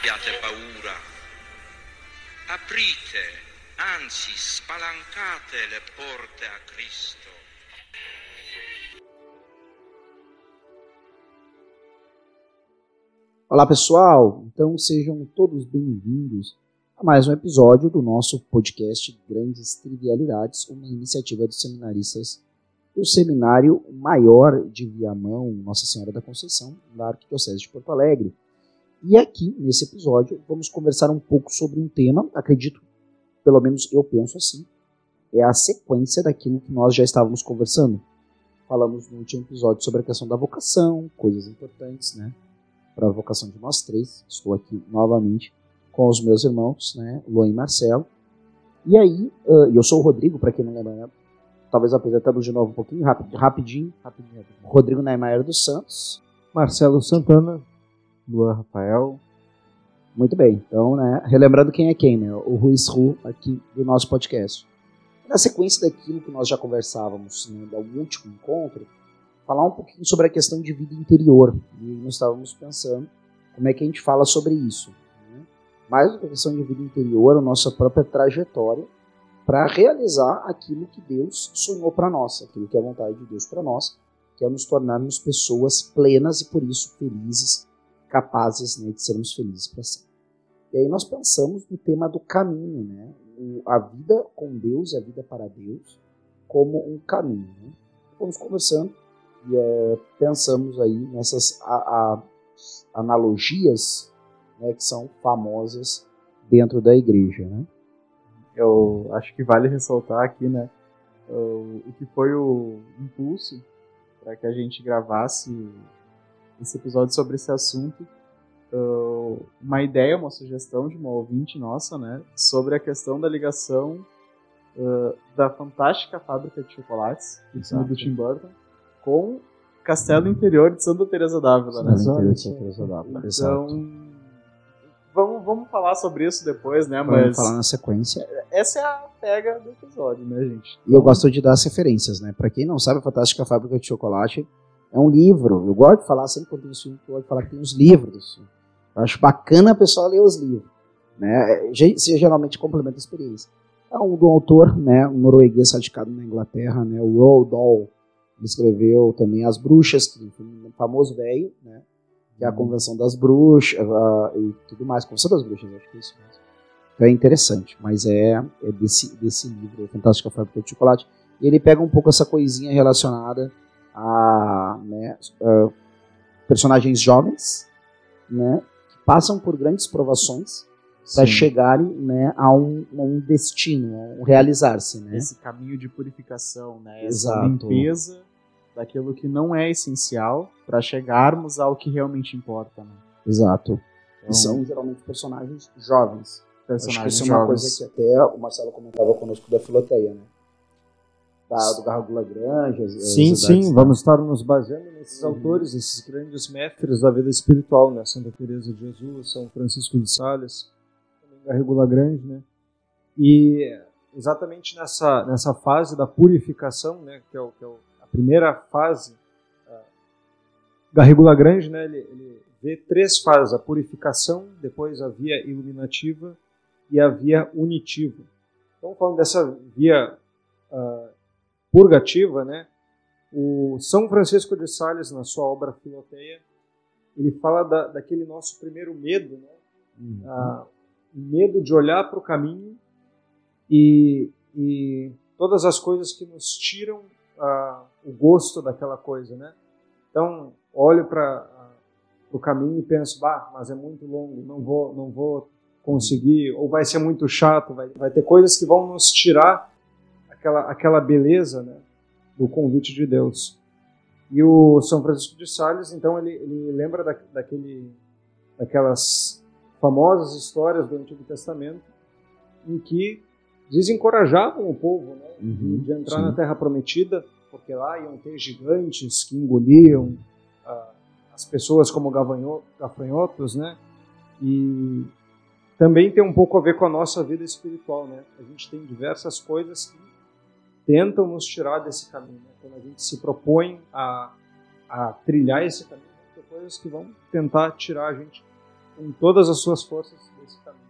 abbiate paura. Aprite, anzi spalancate le porte a Cristo. Olá pessoal, então sejam todos bem-vindos a mais um episódio do nosso podcast Grandes Trivialidades, uma iniciativa dos seminaristas do Seminário Maior de Viamão, Nossa Senhora da Conceição, da Arquidiocese de Porto Alegre. E aqui, nesse episódio, vamos conversar um pouco sobre um tema, acredito, pelo menos eu penso assim, é a sequência daquilo que nós já estávamos conversando. Falamos no último episódio sobre a questão da vocação, coisas importantes, né? Para a vocação de nós três. Estou aqui novamente com os meus irmãos, né? Luan e Marcelo. E aí, uh, eu sou o Rodrigo, para quem não lembra, né? talvez apresentando de novo um pouquinho, rapidinho, rapidinho. rapidinho. Rodrigo Neymar dos Santos. Marcelo Santana. Luan Rafael. Muito bem. Então, né, relembrando quem é quem, né? O Ruiz Ru aqui do nosso podcast. Na sequência daquilo que nós já conversávamos né, último encontro, falar um pouquinho sobre a questão de vida interior. E nós estávamos pensando como é que a gente fala sobre isso. Né? Mais do que a questão de vida interior, a nossa própria trajetória para realizar aquilo que Deus sonhou para nós, aquilo que é a vontade de Deus para nós, que é nos tornarmos pessoas plenas e por isso felizes capazes né, de sermos felizes para sempre. E aí nós pensamos no tema do caminho, né? a vida com Deus e a vida para Deus como um caminho. Né? Fomos conversando e é, pensamos aí nessas a, a, analogias né, que são famosas dentro da igreja. Né? Eu acho que vale ressaltar aqui né, o, o que foi o impulso para que a gente gravasse esse episódio sobre esse assunto, uh, uma ideia, uma sugestão de uma ouvinte nossa, né, sobre a questão da ligação uh, da fantástica fábrica de chocolates, do Tim Burton, com Castelo Interior de Santa Teresa d'Ávila, né? Interior de Santa Teresa d'Ávila. Então, vamos, vamos falar sobre isso depois, né? Vamos Mas falar na sequência. essa é a pega do episódio, né, gente? E eu gosto de dar as referências, né? Para quem não sabe, a Fantástica Fábrica de Chocolate é um livro. Eu gosto de falar, sempre quando tem filme, eu gosto de falar que tem os livros. Eu acho bacana a pessoa ler os livros. Né? Isso geralmente complementa a experiência. É um do autor, né, um norueguês radicado na Inglaterra, né, o Roald Dahl. Ele escreveu também As Bruxas, que foi um famoso velho, né, que é a Convenção das Bruxas uh, e tudo mais. Convenção das Bruxas, acho que é isso mesmo. Então é interessante, mas é, é desse, desse livro, Fantástica Fábrica de Chocolate. E ele pega um pouco essa coisinha relacionada a né, uh, personagens jovens, né, que passam por grandes provações para chegarem né, a, um, a um destino, a um realizar-se. Né? Esse caminho de purificação, né? Exato. essa limpeza daquilo que não é essencial para chegarmos ao que realmente importa. Né? Exato. Então, E são geralmente personagens jovens. Acho que personagens isso é uma jovens. coisa que até o Marcelo comentava conosco da Filoteia, né? Da, do Garro Lagrange. as- as Sim, sim, vamos estar nos baseando nesses autores, esses grandes mestres da vida espiritual, né? Santa Teresa de Jesus, São Francisco de Sales, também Garrigo Lagrange, né? E exatamente nessa, nessa fase da purificação, né? Que é, o, que é o- a primeira fase, ah, Garrigo Lagrange, né? Ele, ele vê três fases: a purificação, depois a via iluminativa e a via unitiva. Então, falando dessa via ah, purgativa, né? O São Francisco de Sales, na sua obra Filoteia, ele fala da, daquele nosso primeiro medo, né? Uhum. Ah, medo de olhar para o caminho e, e todas as coisas que nos tiram ah, o gosto daquela coisa, né? Então, olho para o caminho e penso, bah, mas é muito longo, não vou, não vou conseguir, ou vai ser muito chato, vai, vai ter coisas que vão nos tirar aquela, aquela beleza, né? do convite de Deus. E o São Francisco de Sales, então, ele, ele lembra da, daquele, daquelas famosas histórias do Antigo Testamento em que desencorajavam o povo né, Uhum, de entrar sim. na Terra Prometida, porque lá iam ter gigantes que engoliam ah, as pessoas como gafanhotos, né? E também tem um pouco a ver com a nossa vida espiritual, né? A gente tem diversas coisas que tentam nos tirar desse caminho. Né? Quando a gente se propõe a, a trilhar esse caminho, tem coisas que vão tentar tirar a gente com todas as suas forças desse caminho.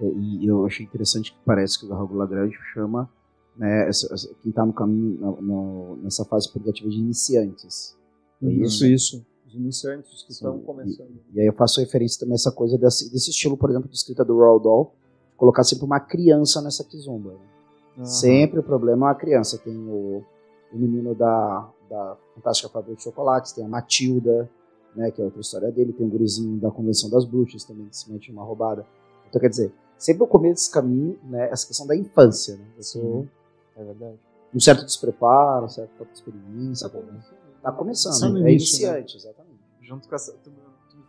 É, e eu achei interessante que parece que o Raul Lagrange chama né, essa, essa, quem está no caminho, no, no, nessa fase purgativa de iniciantes. É isso, isso. Os iniciantes que estão começando. E, e, aí eu faço referência também a essa coisa desse, desse estilo, por exemplo, de escrita do Roald Dahl, colocar sempre uma criança nessa kizomba. Né? Uhum. Sempre o problema é uma criança. Tem o, o menino da, da Fantástica Fábrica de Chocolates, tem a Matilda, né, que é outra história dele, tem o gurizinho da Convenção das Bruxas também, que se mete uma roubada. Então, quer dizer, sempre o começo desse caminho, né, essa questão da infância, né? Eu sou, é verdade. Um certo despreparo, uma certa experiência. Tá começando. Tá começando, é iniciante, né? exatamente. Junto com essa,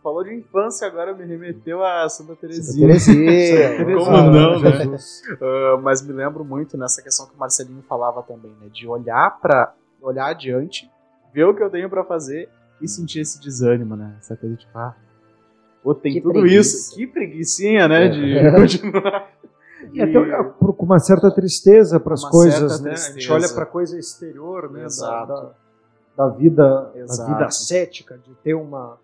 falou de infância, agora me remeteu a Santa Teresinha. Santa Teresinha. Como não, né? Uh, mas me lembro muito nessa questão que o Marcelinho falava também, né? De olhar para olhar adiante, ver o que eu tenho para fazer e sentir esse desânimo, né? Essa coisa de, ah, pô, tem que tudo preguiça. isso. Que preguicinha, né? É. De continuar. E até com uma certa tristeza para as coisas, né? Tristeza. A gente olha para a coisa exterior, né? Da, da, da, vida, Exato. da vida cética, de ter uma,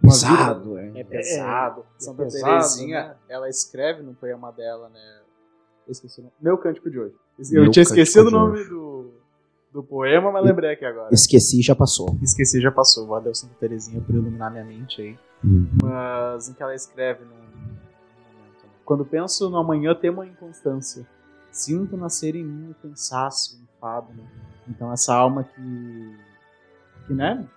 pesado, vida, é. é pesado. É, Santa é pesado, Teresinha, né? ela escreve no poema dela, né? Eu esqueci o nome. Meu Cântico de hoje. Eu Meu tinha esquecido o nome do, do poema, mas lembrei aqui agora. Esqueci já passou. Esqueci já passou. Valeu, Santa Teresinha, por iluminar minha mente aí. Uhum. Mas em que ela escreve no quando penso no amanhã, temo a inconstância. Sinto nascer em mim o cansaço, o enfado. Né? Então, essa alma que, que, né,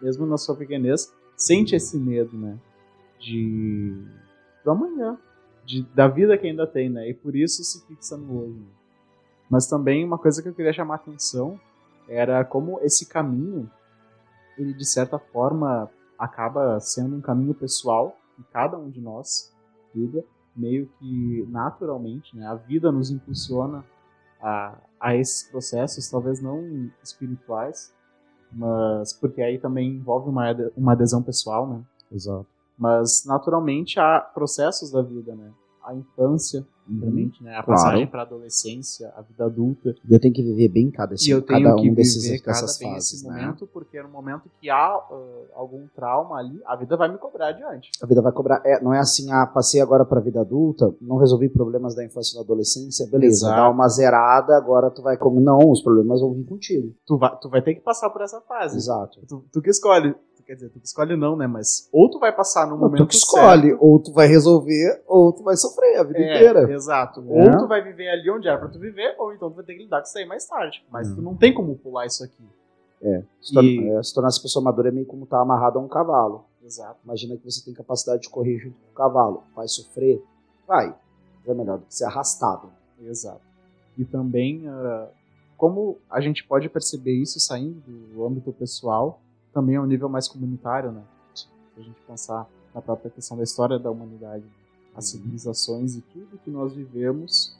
mesmo na sua pequenez, sente esse medo, né, de do amanhã, de, da vida que ainda tem, né, e por isso se fixa no hoje. Né? Mas também uma coisa que eu queria chamar a atenção era como esse caminho, ele de certa forma acaba sendo um caminho pessoal que cada um de nós trilha, meio que naturalmente, né? A vida nos impulsiona a, a esses processos, talvez não espirituais, mas porque aí também envolve uma, uma adesão pessoal, né? Exato. Mas naturalmente há processos da vida, né? A infância, Obviamente, né? A passagem para a adolescência, a vida adulta. E eu tenho que viver bem cada, e eu tenho cada um que desses, viver cada bem fases, esse né? momento, porque no momento que há uh, algum trauma ali, a vida vai me cobrar adiante. A vida vai cobrar. É, não é assim, ah, passei agora para a vida adulta, não resolvi problemas da infância e da adolescência, beleza, Exato. dá uma zerada, agora tu vai como não, os problemas vão vir contigo. Tu vai, tu vai ter que passar por essa fase. Exato. Tu, tu que escolhe quer dizer, tu escolhe não, né? Mas ou tu vai passar no momento tu que escolhe, certo. ou tu vai resolver, ou tu vai sofrer a vida é, inteira. Exato. É. Ou tu vai viver ali onde era pra tu viver, ou então tu vai ter que lidar com isso aí mais tarde. Mas tu não tem como pular isso aqui. É. Se, torna, e... é, se tornar essa pessoa madura é meio como estar tá amarrado a um cavalo. Exato. Imagina que você tem capacidade de correr junto com o cavalo. Vai sofrer? Vai. É melhor do que ser arrastado. Exato. E também, uh, como a gente pode perceber isso saindo do âmbito pessoal, também é um nível mais comunitário, né? Se a gente pensar na própria questão da história da humanidade, as uhum. civilizações e tudo que nós vivemos.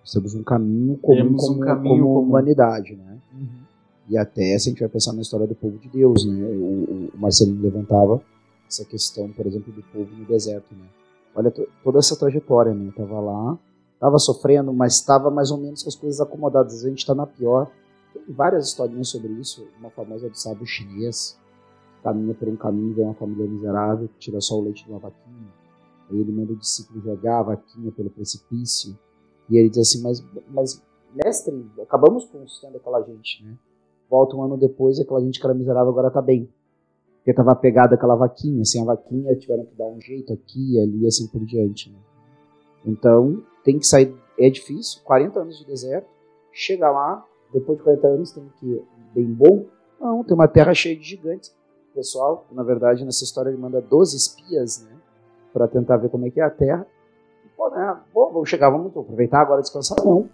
Nós temos um caminho comum como, um caminho como humanidade, né? Uhum. E até se a gente vai pensar na história do povo de Deus, né? O, o Marcelino levantava essa questão, por exemplo, do povo no deserto, né? Olha toda essa trajetória, né? Tava lá, tava sofrendo, mas estava mais ou menos com as coisas acomodadas. A gente está na pior tem várias historinhas sobre isso. Uma famosa do sábio chinês, caminha por um caminho, vem uma família miserável que tira só o leite de uma vaquinha. Aí ele manda o discípulo jogar a vaquinha pelo precipício. E ele diz assim: Mas, mas mestre, acabamos com o sistema daquela gente, né? Volta um ano depois, aquela gente que era miserável agora tá bem. Porque estava pegada aquela vaquinha. Sem a vaquinha tiveram que dar um jeito aqui ali assim por diante. Né? Então, tem que sair. É difícil, 40 anos de deserto. Chega lá, depois de 40 anos tem que ir bem bom? Não, tem uma terra cheia de gigantes. O pessoal, na verdade, nessa história ele manda 12 espias, né? Para tentar ver como é que é a terra. E, pô, né? Pô, vamos chegar, vamos aproveitar agora descansar. Não. Um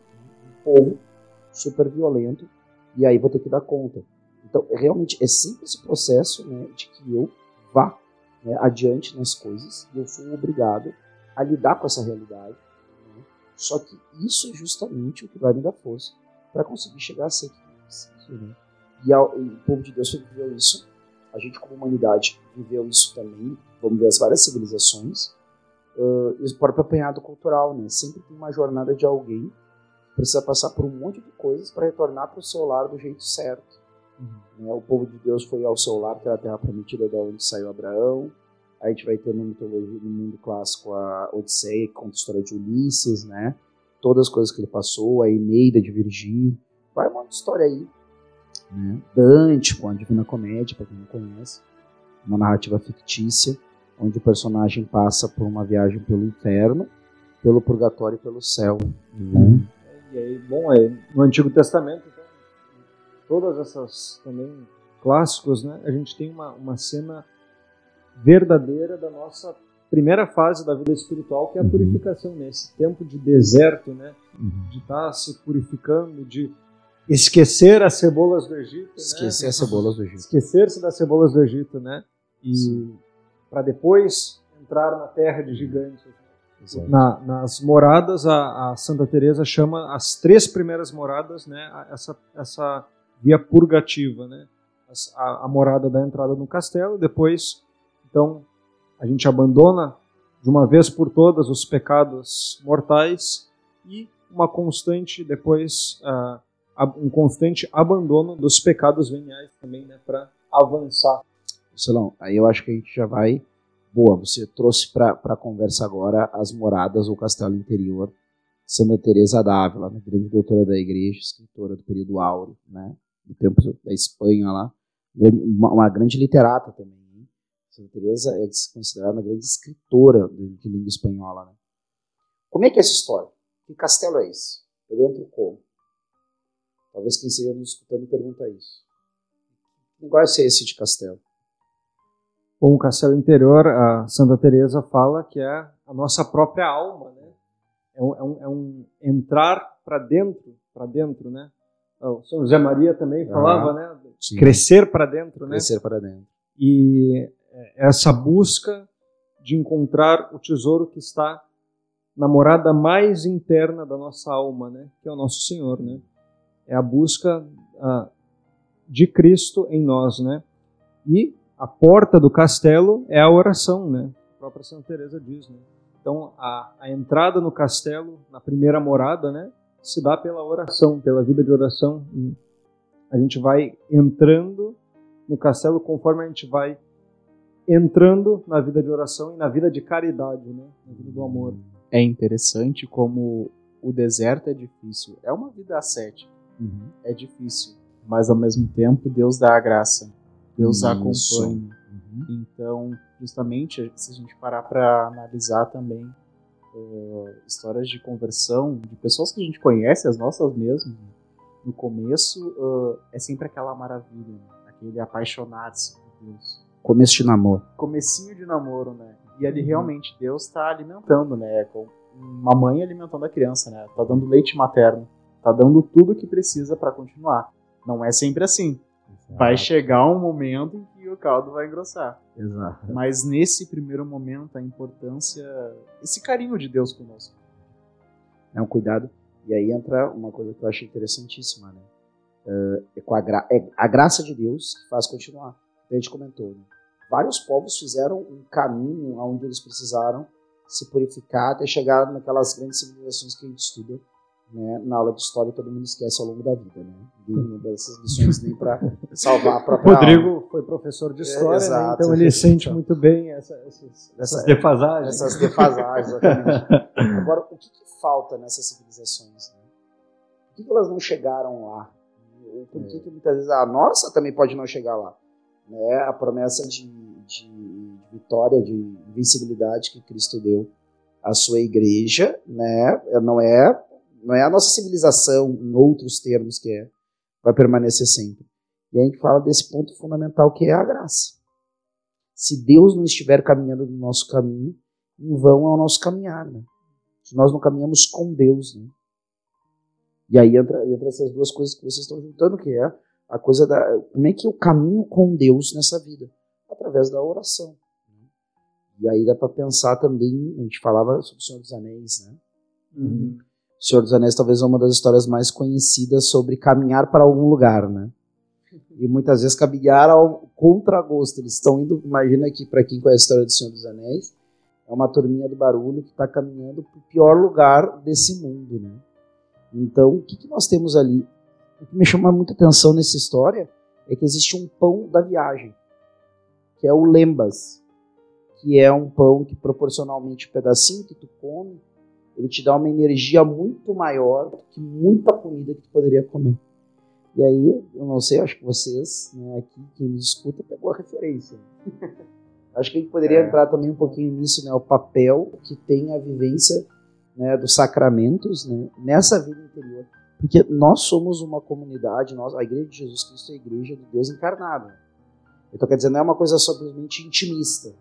povo super violento. E aí vou ter que dar conta. Então, realmente, é sempre esse processo né, de que eu vá né, adiante nas coisas e eu sou obrigado a lidar com essa realidade. Né? Só que isso é justamente o que vai me dar força para conseguir chegar a ser né? E, ao, e o povo de Deus viveu isso. A gente, como humanidade, viveu isso também. Vamos ver as várias civilizações. Uh, e o próprio apanhado cultural, né? Sempre tem uma jornada de alguém que precisa passar por um monte de coisas para retornar para o seu lar do jeito certo. Uhum. Né? O povo de Deus foi ao seu lar, que era a terra prometida da onde saiu Abraão. A gente vai ter no, mitologia, no mundo clássico a Odisseia, que conta a história de Ulisses, né? Todas as coisas que ele passou, a Eneida de Virgílio. Vai uma história aí. Né? Dante, com a Divina Comédia, para quem não conhece. Uma narrativa fictícia, onde o personagem passa por uma viagem pelo inferno, pelo purgatório e pelo céu. Né? E aí, bom, é, no Antigo Testamento, então, todas essas também clássicos, né? A gente tem uma, uma cena verdadeira da nossa primeira fase da vida espiritual, que é a uhum. purificação nesse tempo de deserto, né? Uhum. De estar tá se purificando, de esquecer as cebolas do Egito, né? esquecer né? as cebolas do Egito, esquecer-se das cebolas do Egito, né? E para depois entrar na terra de gigantes. Na, nas moradas, a, a Santa Teresa chama as três primeiras moradas, né? Essa essa via purgativa, né? A, a morada da entrada no castelo, depois então, a gente abandona de uma vez por todas os pecados mortais e uma constante depois uh, um constante abandono dos pecados veniais também, né, para avançar. Marcelão, aí eu acho que a gente já vai. Boa, você trouxe para a conversa agora as moradas do castelo interior. Santa Teresa d'Ávila, né, grande doutora da igreja, escritora do período áureo, né, do tempo da Espanha lá, uma, uma grande literata também Santa Teresa é considerada uma grande escritora de língua espanhola. Né? Como é que é essa história? Que castelo é esse? Eu entro como? Talvez quem esteja nos escutando pergunta isso. Que negócio é esse de castelo? Bom, o castelo interior, a Santa Teresa fala que é a nossa própria alma, né? É um, é um, é um entrar para dentro, para dentro, né? O São José Maria também falava, ah, né? Sim. Crescer para dentro, né? Crescer para dentro. E essa busca de encontrar o tesouro que está na morada mais interna da nossa alma, né? que é o nosso Senhor. Né? É a busca de Cristo em nós. Né? E a porta do castelo é a oração, né? a própria Santa Teresa diz. Né? Então, a, a entrada no castelo, na primeira morada, né? se dá pela oração, pela vida de oração. E a gente vai entrando no castelo conforme a gente vai entrando na vida de oração e na vida de caridade, né? na vida do amor. É interessante como o deserto é difícil. É uma vida ascética. Uhum. É difícil. Mas ao mesmo tempo, Deus dá a graça. Deus Isso. acompanha. Uhum. Então, justamente, se a gente parar para analisar também uh, histórias de conversão de pessoas que a gente conhece, as nossas mesmo, no começo uh, é sempre aquela maravilha, né? aquele apaixonar-se por Deus Começo de namoro. Comecinho de namoro, né? E ali uhum. realmente Deus está alimentando, né? Com uma mãe alimentando a criança, né? Tá dando leite materno, tá dando tudo o que precisa para continuar. Não é sempre assim. Exato. Vai chegar um momento em que o caldo vai engrossar. Exato. Mas nesse primeiro momento a importância, esse carinho de Deus conosco. É um cuidado. E aí entra uma coisa que eu achei interessantíssima, né? Uh, é, com a, gra é a graça de Deus que faz continuar. A gente comentou. Né? vários povos fizeram um caminho aonde eles precisaram se purificar até chegar naquelas grandes civilizações que a gente estuda né, na aula de história todo mundo esquece ao longo da vida. Né? Ninguém lembra dessas lições nem para salvar a própria Rodrigo alma. foi professor de história, é, né? então ele sente muito bem essa, essas, essas Essa, defasagens. Essas defasagens, exatamente. Agora, o que, que, falta nessas civilizações? Né? Por que, que, elas não chegaram lá? Ou por que, é. que muitas vezes a nossa também pode não chegar lá? Né, a promessa de, de vitória, de invencibilidade que Cristo deu à sua igreja, né, não é não é a nossa civilização, em outros termos, que é, vai permanecer sempre. E a gente fala desse ponto fundamental que é a graça. Se Deus não estiver caminhando no nosso caminho, em vão é o nosso caminhar. Né? Se nós não caminhamos com Deus. Né? E aí entra, entra essas duas coisas que vocês estão juntando, que é a coisa da como é que eu caminho com Deus nessa vida? Através da oração. E aí dá para pensar também a gente falava sobre o Senhor dos Anéis né? Uhum. o Senhor dos Anéis talvez é uma das histórias mais conhecidas sobre caminhar para algum lugar né? E muitas vezes caminhar ao contragosto. Eles estão indo imagina aqui para quem conhece a história do Senhor dos Anéis é uma turminha do barulho que está caminhando para o pior lugar desse mundo né? Então o que, que nós temos ali o que me chama muita atenção nessa história é que existe um pão da viagem, que é o lembas, que é um pão que proporcionalmente o pedacinho que tu come, ele te dá uma energia muito maior do que muita comida que tu poderia comer. E aí, eu não sei, acho que vocês, né, aqui, quem nos escuta, pegou a referência. acho que a gente poderia é. entrar também um pouquinho nisso, né, o papel que tem a vivência né, dos sacramentos né, nessa vida interior. Porque nós somos uma comunidade, nós, a Igreja de Jesus Cristo é a Igreja de Deus encarnado. Então, quer dizer, não é uma coisa simplesmente intimista.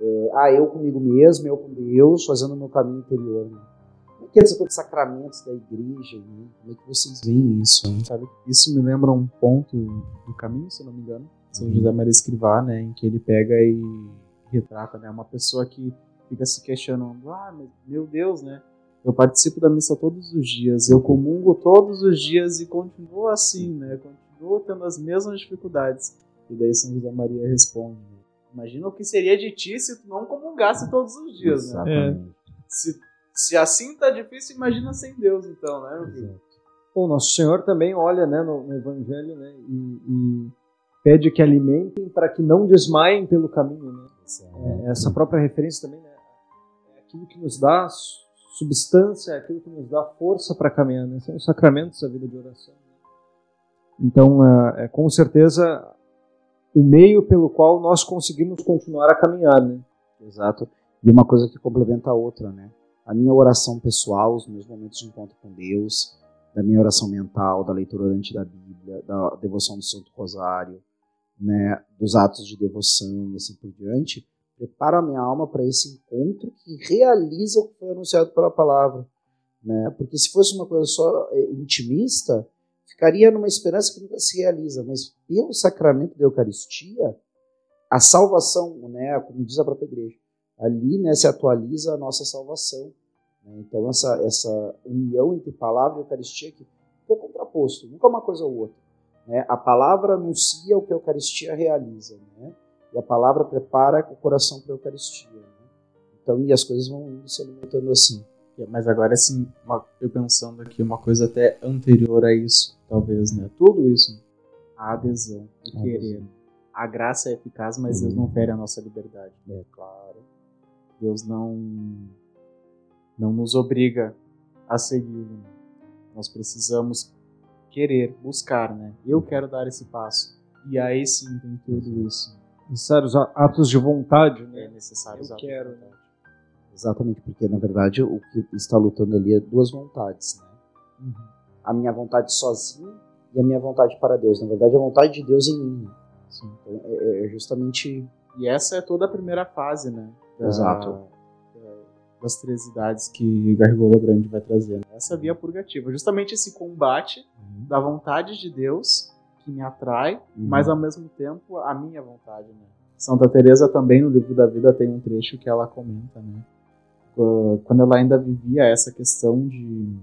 É, ah, eu comigo mesmo, eu com Deus, fazendo o meu caminho interior. Né? Como é que é essa coisa de sacramentos da igreja? Né? Como é que vocês veem isso? Né? Sabe, isso me lembra um ponto do caminho, se não me engano, São José Maria Escrivá, né, em que ele pega e retrata né, uma pessoa que fica se questionando, ah, meu Deus, né? Eu participo da missa todos os dias, eu comungo todos os dias e continuo assim, né? Continuo tendo as mesmas dificuldades. E daí São José Maria responde, né? Imagina o que seria de ti se tu não comungasse todos os dias, né? Se, se assim tá difícil, imagina sem Deus, então, né? Exato. Bom, Nosso Senhor também olha né, no, no Evangelho né, e, e, pede que alimentem para que não desmaiem pelo caminho. Né? É, essa própria referência também né, é aquilo que nos dá substância, é aquilo que nos dá força para caminhar. Né? São os sacramentos da vida de oração. Então, é, é, com certeza, o meio pelo qual nós conseguimos continuar a caminhar. Né? Exato. E uma coisa que complementa a outra, né? A minha oração pessoal, os meus momentos de encontro com Deus, da minha oração mental, da leitura orante da Bíblia, da devoção do Santo Rosário, né, dos atos de devoção e assim por diante, prepara a minha alma para esse encontro que realiza o que foi anunciado pela palavra. Né? Porque se fosse uma coisa só é, intimista, ficaria numa esperança que nunca se realiza. Mas pelo sacramento da Eucaristia, a salvação, né, como diz a própria igreja, ali né, se atualiza a nossa salvação. Né? Então, essa, essa união entre palavra e Eucaristia que é contraposto, nunca uma coisa ou outra. Né? A palavra anuncia o que a Eucaristia realiza. Né? E a palavra prepara o coração para a Eucaristia. Né? Então, e as coisas vão indo se alimentando assim. Mas agora, assim, eu pensando aqui, uma coisa até anterior a isso, talvez, né? Tudo isso, a adesão, o querer. A graça é eficaz, mas Deus não fere a nossa liberdade. É claro. Deus não, não nos obriga a seguir. Nós precisamos querer, buscar, né? Eu quero dar esse passo. E aí sim tem tudo isso necessários atos de vontade, né? É necessário Eu quero, né? Exatamente, porque na verdade o que está lutando ali é duas vontades, né? Uhum. A minha vontade sozinha e a minha vontade para Deus. Na verdade, a vontade de Deus em mim. Sim. Então, é, é justamente. E essa é toda a primeira fase, né? Da, Exato. das três idades que Gargolo Grande vai trazer. Né? Essa via purgativa, justamente esse combate uhum. da vontade de Deus que me atrai, uhum. mas ao mesmo tempo a minha vontade, né? Santa Teresa também no livro da vida tem um trecho que ela comenta, né? Quando ela ainda vivia essa questão de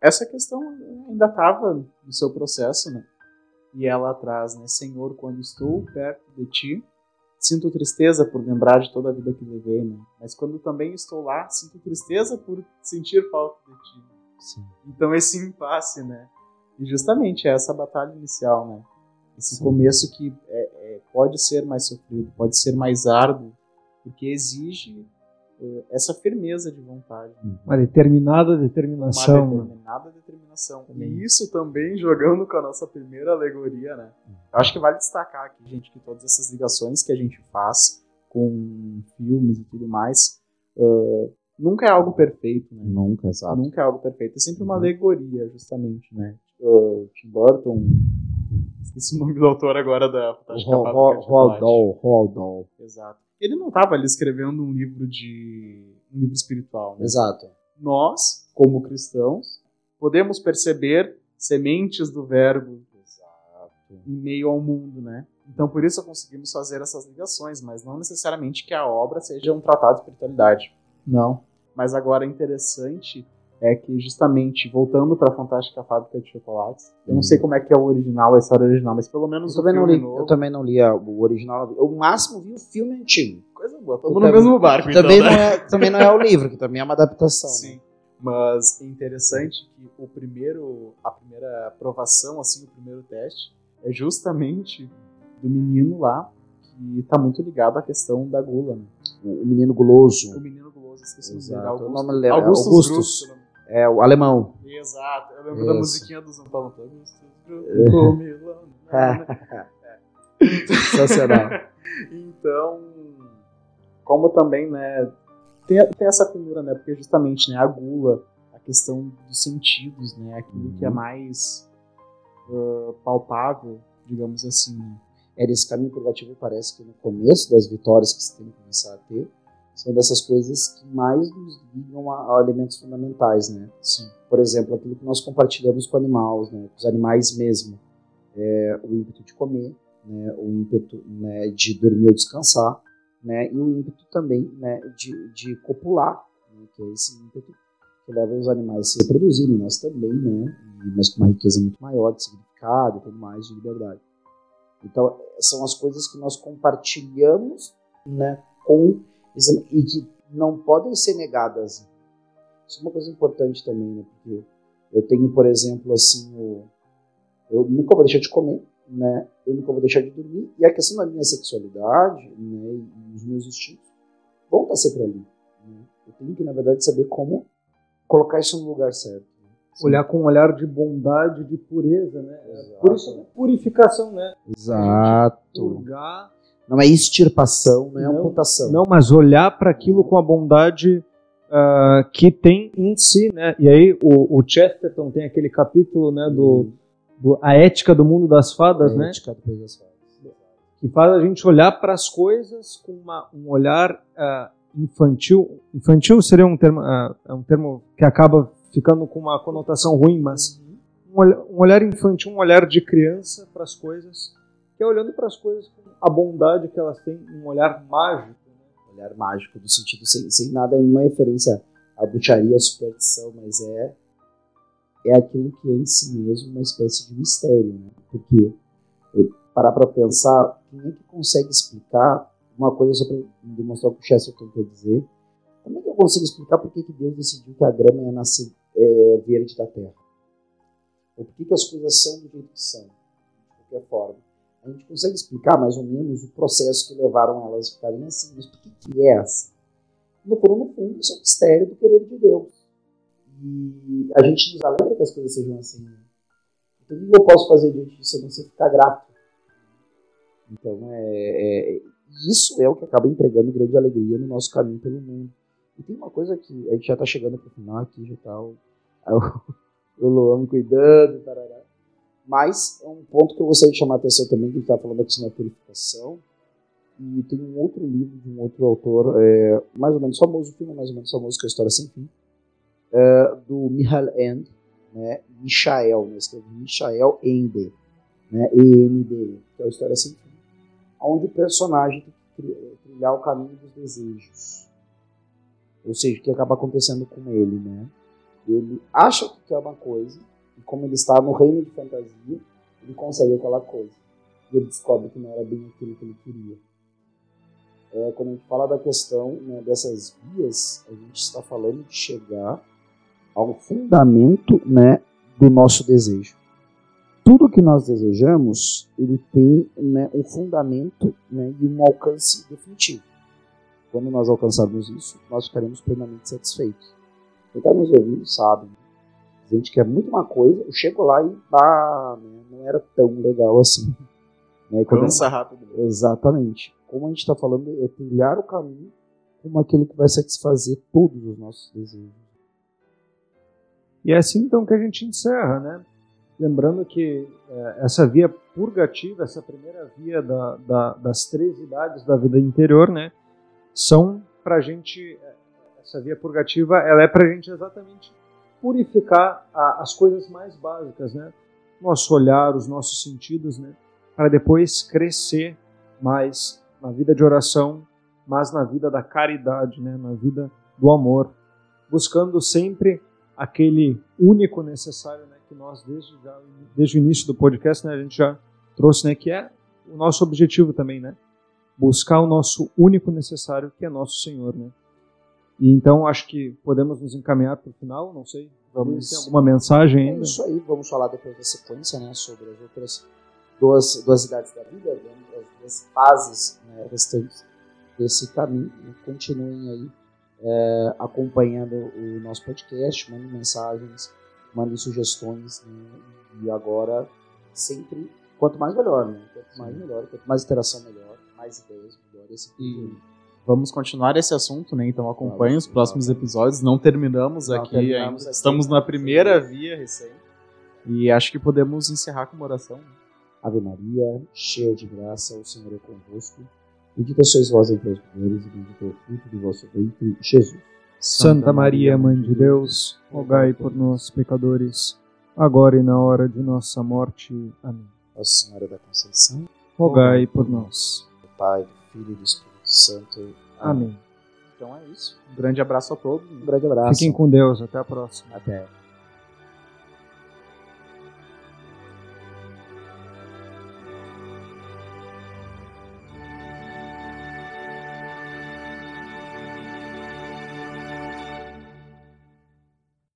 essa questão ainda estava no seu processo, né? E ela traz, né, Senhor, quando estou perto de ti, sinto tristeza por lembrar de toda a vida que levei, né? Mas quando também estou lá, sinto tristeza por sentir falta de ti. Sim. Então esse impasse, né? E justamente essa batalha inicial, né? Esse Sim. começo que é, é, pode ser mais sofrido, pode ser mais árduo, porque exige é, essa firmeza de vontade. Uhum. Uma determinada determinação. Uma determinada determinação. E isso também jogando com a nossa primeira alegoria, né? Uhum. Eu acho que vale destacar aqui, gente, que todas essas ligações que a gente faz com filmes e tudo mais, uh, nunca é algo perfeito, né? Nunca, exato. Nunca é algo perfeito. É sempre uma uhum. alegoria, justamente, né? Uh, Tim Burton. Esqueci o nome do autor agora da Fantástica Roald Dahl. Exato. Ele não estava ali escrevendo um livro de um livro espiritual. Né? Exato. Nós, como cristãos, podemos perceber sementes do verbo Exato. em meio ao mundo, né? Então por isso conseguimos fazer essas ligações, mas não necessariamente que a obra seja um tratado de espiritualidade. Não. Mas agora é interessante é que justamente voltando para a Fantástica Fábrica de Chocolates, eu não sei como é que é o original, a história original, mas pelo menos eu o também não li, novo... Eu também não li o original, eu máximo vi o filme antigo. Coisa boa, estamos no mesmo barco então, também né? não é, também não é o livro, que também é uma adaptação. Sim. Né? Mas é interessante que o primeiro, a primeira aprovação, assim, o primeiro teste, é justamente do menino lá, que E tá muito ligado à questão da gula, né? O, o menino guloso. O menino guloso, esqueci o Exato. O nome dele é Augustus, Augustus. É, o alemão. Exato. Eu lembro da Isso. musiquinha do São Paulo. Augustus Grus, o Milano. Sensacional. Então, como também, né, tem, tem essa finura, né, porque justamente, né, a gula, a questão dos sentidos, né, aquilo que é Uhum. mais ah, palpável, digamos assim, né. É, nesse caminho purgativo parece que no começo das vitórias que você tem que começar a ter, são dessas coisas que mais nos ligam a, a elementos fundamentais, né? Sim. Por exemplo, aquilo que nós compartilhamos com animais, né? Com os animais mesmo. É, o ímpeto de comer, né? O ímpeto né, de dormir ou descansar, né? E o ímpeto também, né? De, de copular, né? que é esse ímpeto que leva os animais a se reproduzirem, nós também, né? Mas com uma riqueza muito maior de significado tudo mais, de liberdade. Então, são as coisas que nós compartilhamos né, com e que não podem ser negadas. Isso é uma coisa importante também, né? Porque eu tenho, por exemplo, assim, o, eu nunca vou deixar de comer, né? Eu nunca vou deixar de dormir. E a questão da minha sexualidade, né? E os meus instintos vão estar sempre ali. né? Eu tenho que, na verdade, saber como colocar isso no lugar certo. né? Olhar com um olhar de bondade, de pureza, né? Exato. Por isso, purificação, né? Exato. Purgar. Não é extirpação, não é Não, amputação. Não, mas olhar para aquilo com a bondade ah, que tem em si, né? E aí o, o Chesterton tem aquele capítulo, né, do, do a ética do mundo das fadas, né? Ética depois das fadas. que faz a gente olhar para as coisas com uma- um olhar ah, infantil. Infantil seria um termo, ah, é um termo que acaba ficando com uma conotação ruim, mas um olhar, um olhar infantil, um olhar de criança para as coisas, que é olhando para as coisas com a bondade que elas têm, um olhar mágico. né? olhar mágico, no sentido sem, sem nada, uma referência à bruxaria, à superstição, mas é é aquilo que é em si mesmo uma espécie de mistério, né? Porque eu parar para pensar, quem é que consegue explicar uma coisa só para demonstrar o que o Chesterton quer dizer? Como é que eu consigo explicar por que Deus decidiu que a grama ia nascer é, verde da terra? Ou por que, que as coisas são do jeito que são, de qualquer forma? A gente consegue explicar mais ou menos o processo que levaram elas a ficarem assim, mas por que, que é assim? No fundo, no fundo, isso é um mistério do querer de Deus. E a gente nos alegra que as coisas sejam assim. né? Então, o que eu posso fazer diante disso a não ser ficar grato? Então, é, é- isso é o que acaba entregando grande alegria no nosso caminho pelo mundo. E tem uma coisa que a gente já está chegando para o final aqui, já está o, o Luan me cuidando, tarará. Mas é um ponto que eu gostaria de chamar a atenção também, que ele está falando questão da purificação. E tem um outro livro de um outro autor, é, mais ou menos famoso, filme é mais ou menos famoso, que é a História Sem Fim, é, do Michael End, né, Michael, né, escreve Michael Ende, né, E-N-D, que é a História Sem Fim, onde o personagem tem que tri- trilhar o caminho dos desejos. Ou seja, o que acaba acontecendo com ele, né? Ele acha que quer uma coisa, e como ele está no reino de fantasia, ele consegue aquela coisa. E ele descobre que não era bem aquilo que ele queria. É, quando a gente fala da questão né, dessas vias, a gente está falando de chegar ao fundamento né, do nosso desejo. Tudo que nós desejamos, ele tem né, um fundamento né, e um alcance definitivo. Quando nós alcançarmos isso, nós ficaremos plenamente satisfeitos. Quem está nos ouvindo sabe. A gente quer muito uma coisa, eu chego lá e bah, né, não era tão legal assim. Né? Cansa rápido. Exatamente. Como a gente está falando, é trilhar o caminho como aquilo que vai satisfazer todos os nossos desejos. E é assim então que a gente encerra, né? Lembrando que eh, essa via purgativa, essa primeira via da, da- das três idades da vida interior, né? São para a gente, eh, essa via purgativa, ela é para a gente exatamente purificar a- as coisas mais básicas, né? Nosso olhar, os nossos sentidos, né? Para depois crescer mais na vida de oração, mas na vida da caridade, né? Na vida do amor, buscando sempre aquele único necessário, né, que nós desde, já, desde o início do podcast, né, a gente já trouxe, né, que é o nosso objetivo também, né, buscar o nosso único necessário, que é nosso Senhor, né. E então acho que podemos nos encaminhar para o final, não sei, vamos tem alguma mensagem É ainda? isso aí, vamos falar depois da sequência, né, sobre as outras duas, duas idades da vida, vamos as duas as fases né, restantes desse caminho. Continuem aí é, acompanhando o nosso podcast, mandem mensagens, mandem sugestões. Né, e agora, sempre, quanto mais melhor, né? Quanto mais melhor, quanto mais interação melhor, mais ideias melhor. Esse e vamos continuar esse assunto, né? Então acompanhe os próximos episódios. Não terminamos Não aqui terminamos ainda. aqui. Estamos na primeira via recém. E acho que podemos encerrar com uma oração. Ave Maria, cheia de graça, o Senhor é convosco. Bendita sois vós entre as mulheres, e bendito é o fruto do vosso ventre, Jesus. Santa Maria, Mãe de Deus, rogai por nós, pecadores, agora e na hora de nossa morte. Amém. Nossa Senhora da Conceição, Rogai por nós. Pai, do Filho e do Espírito Santo. Amém. Então é isso. Um grande abraço a todos. Um grande abraço. Fiquem com Deus. Até a próxima. Até.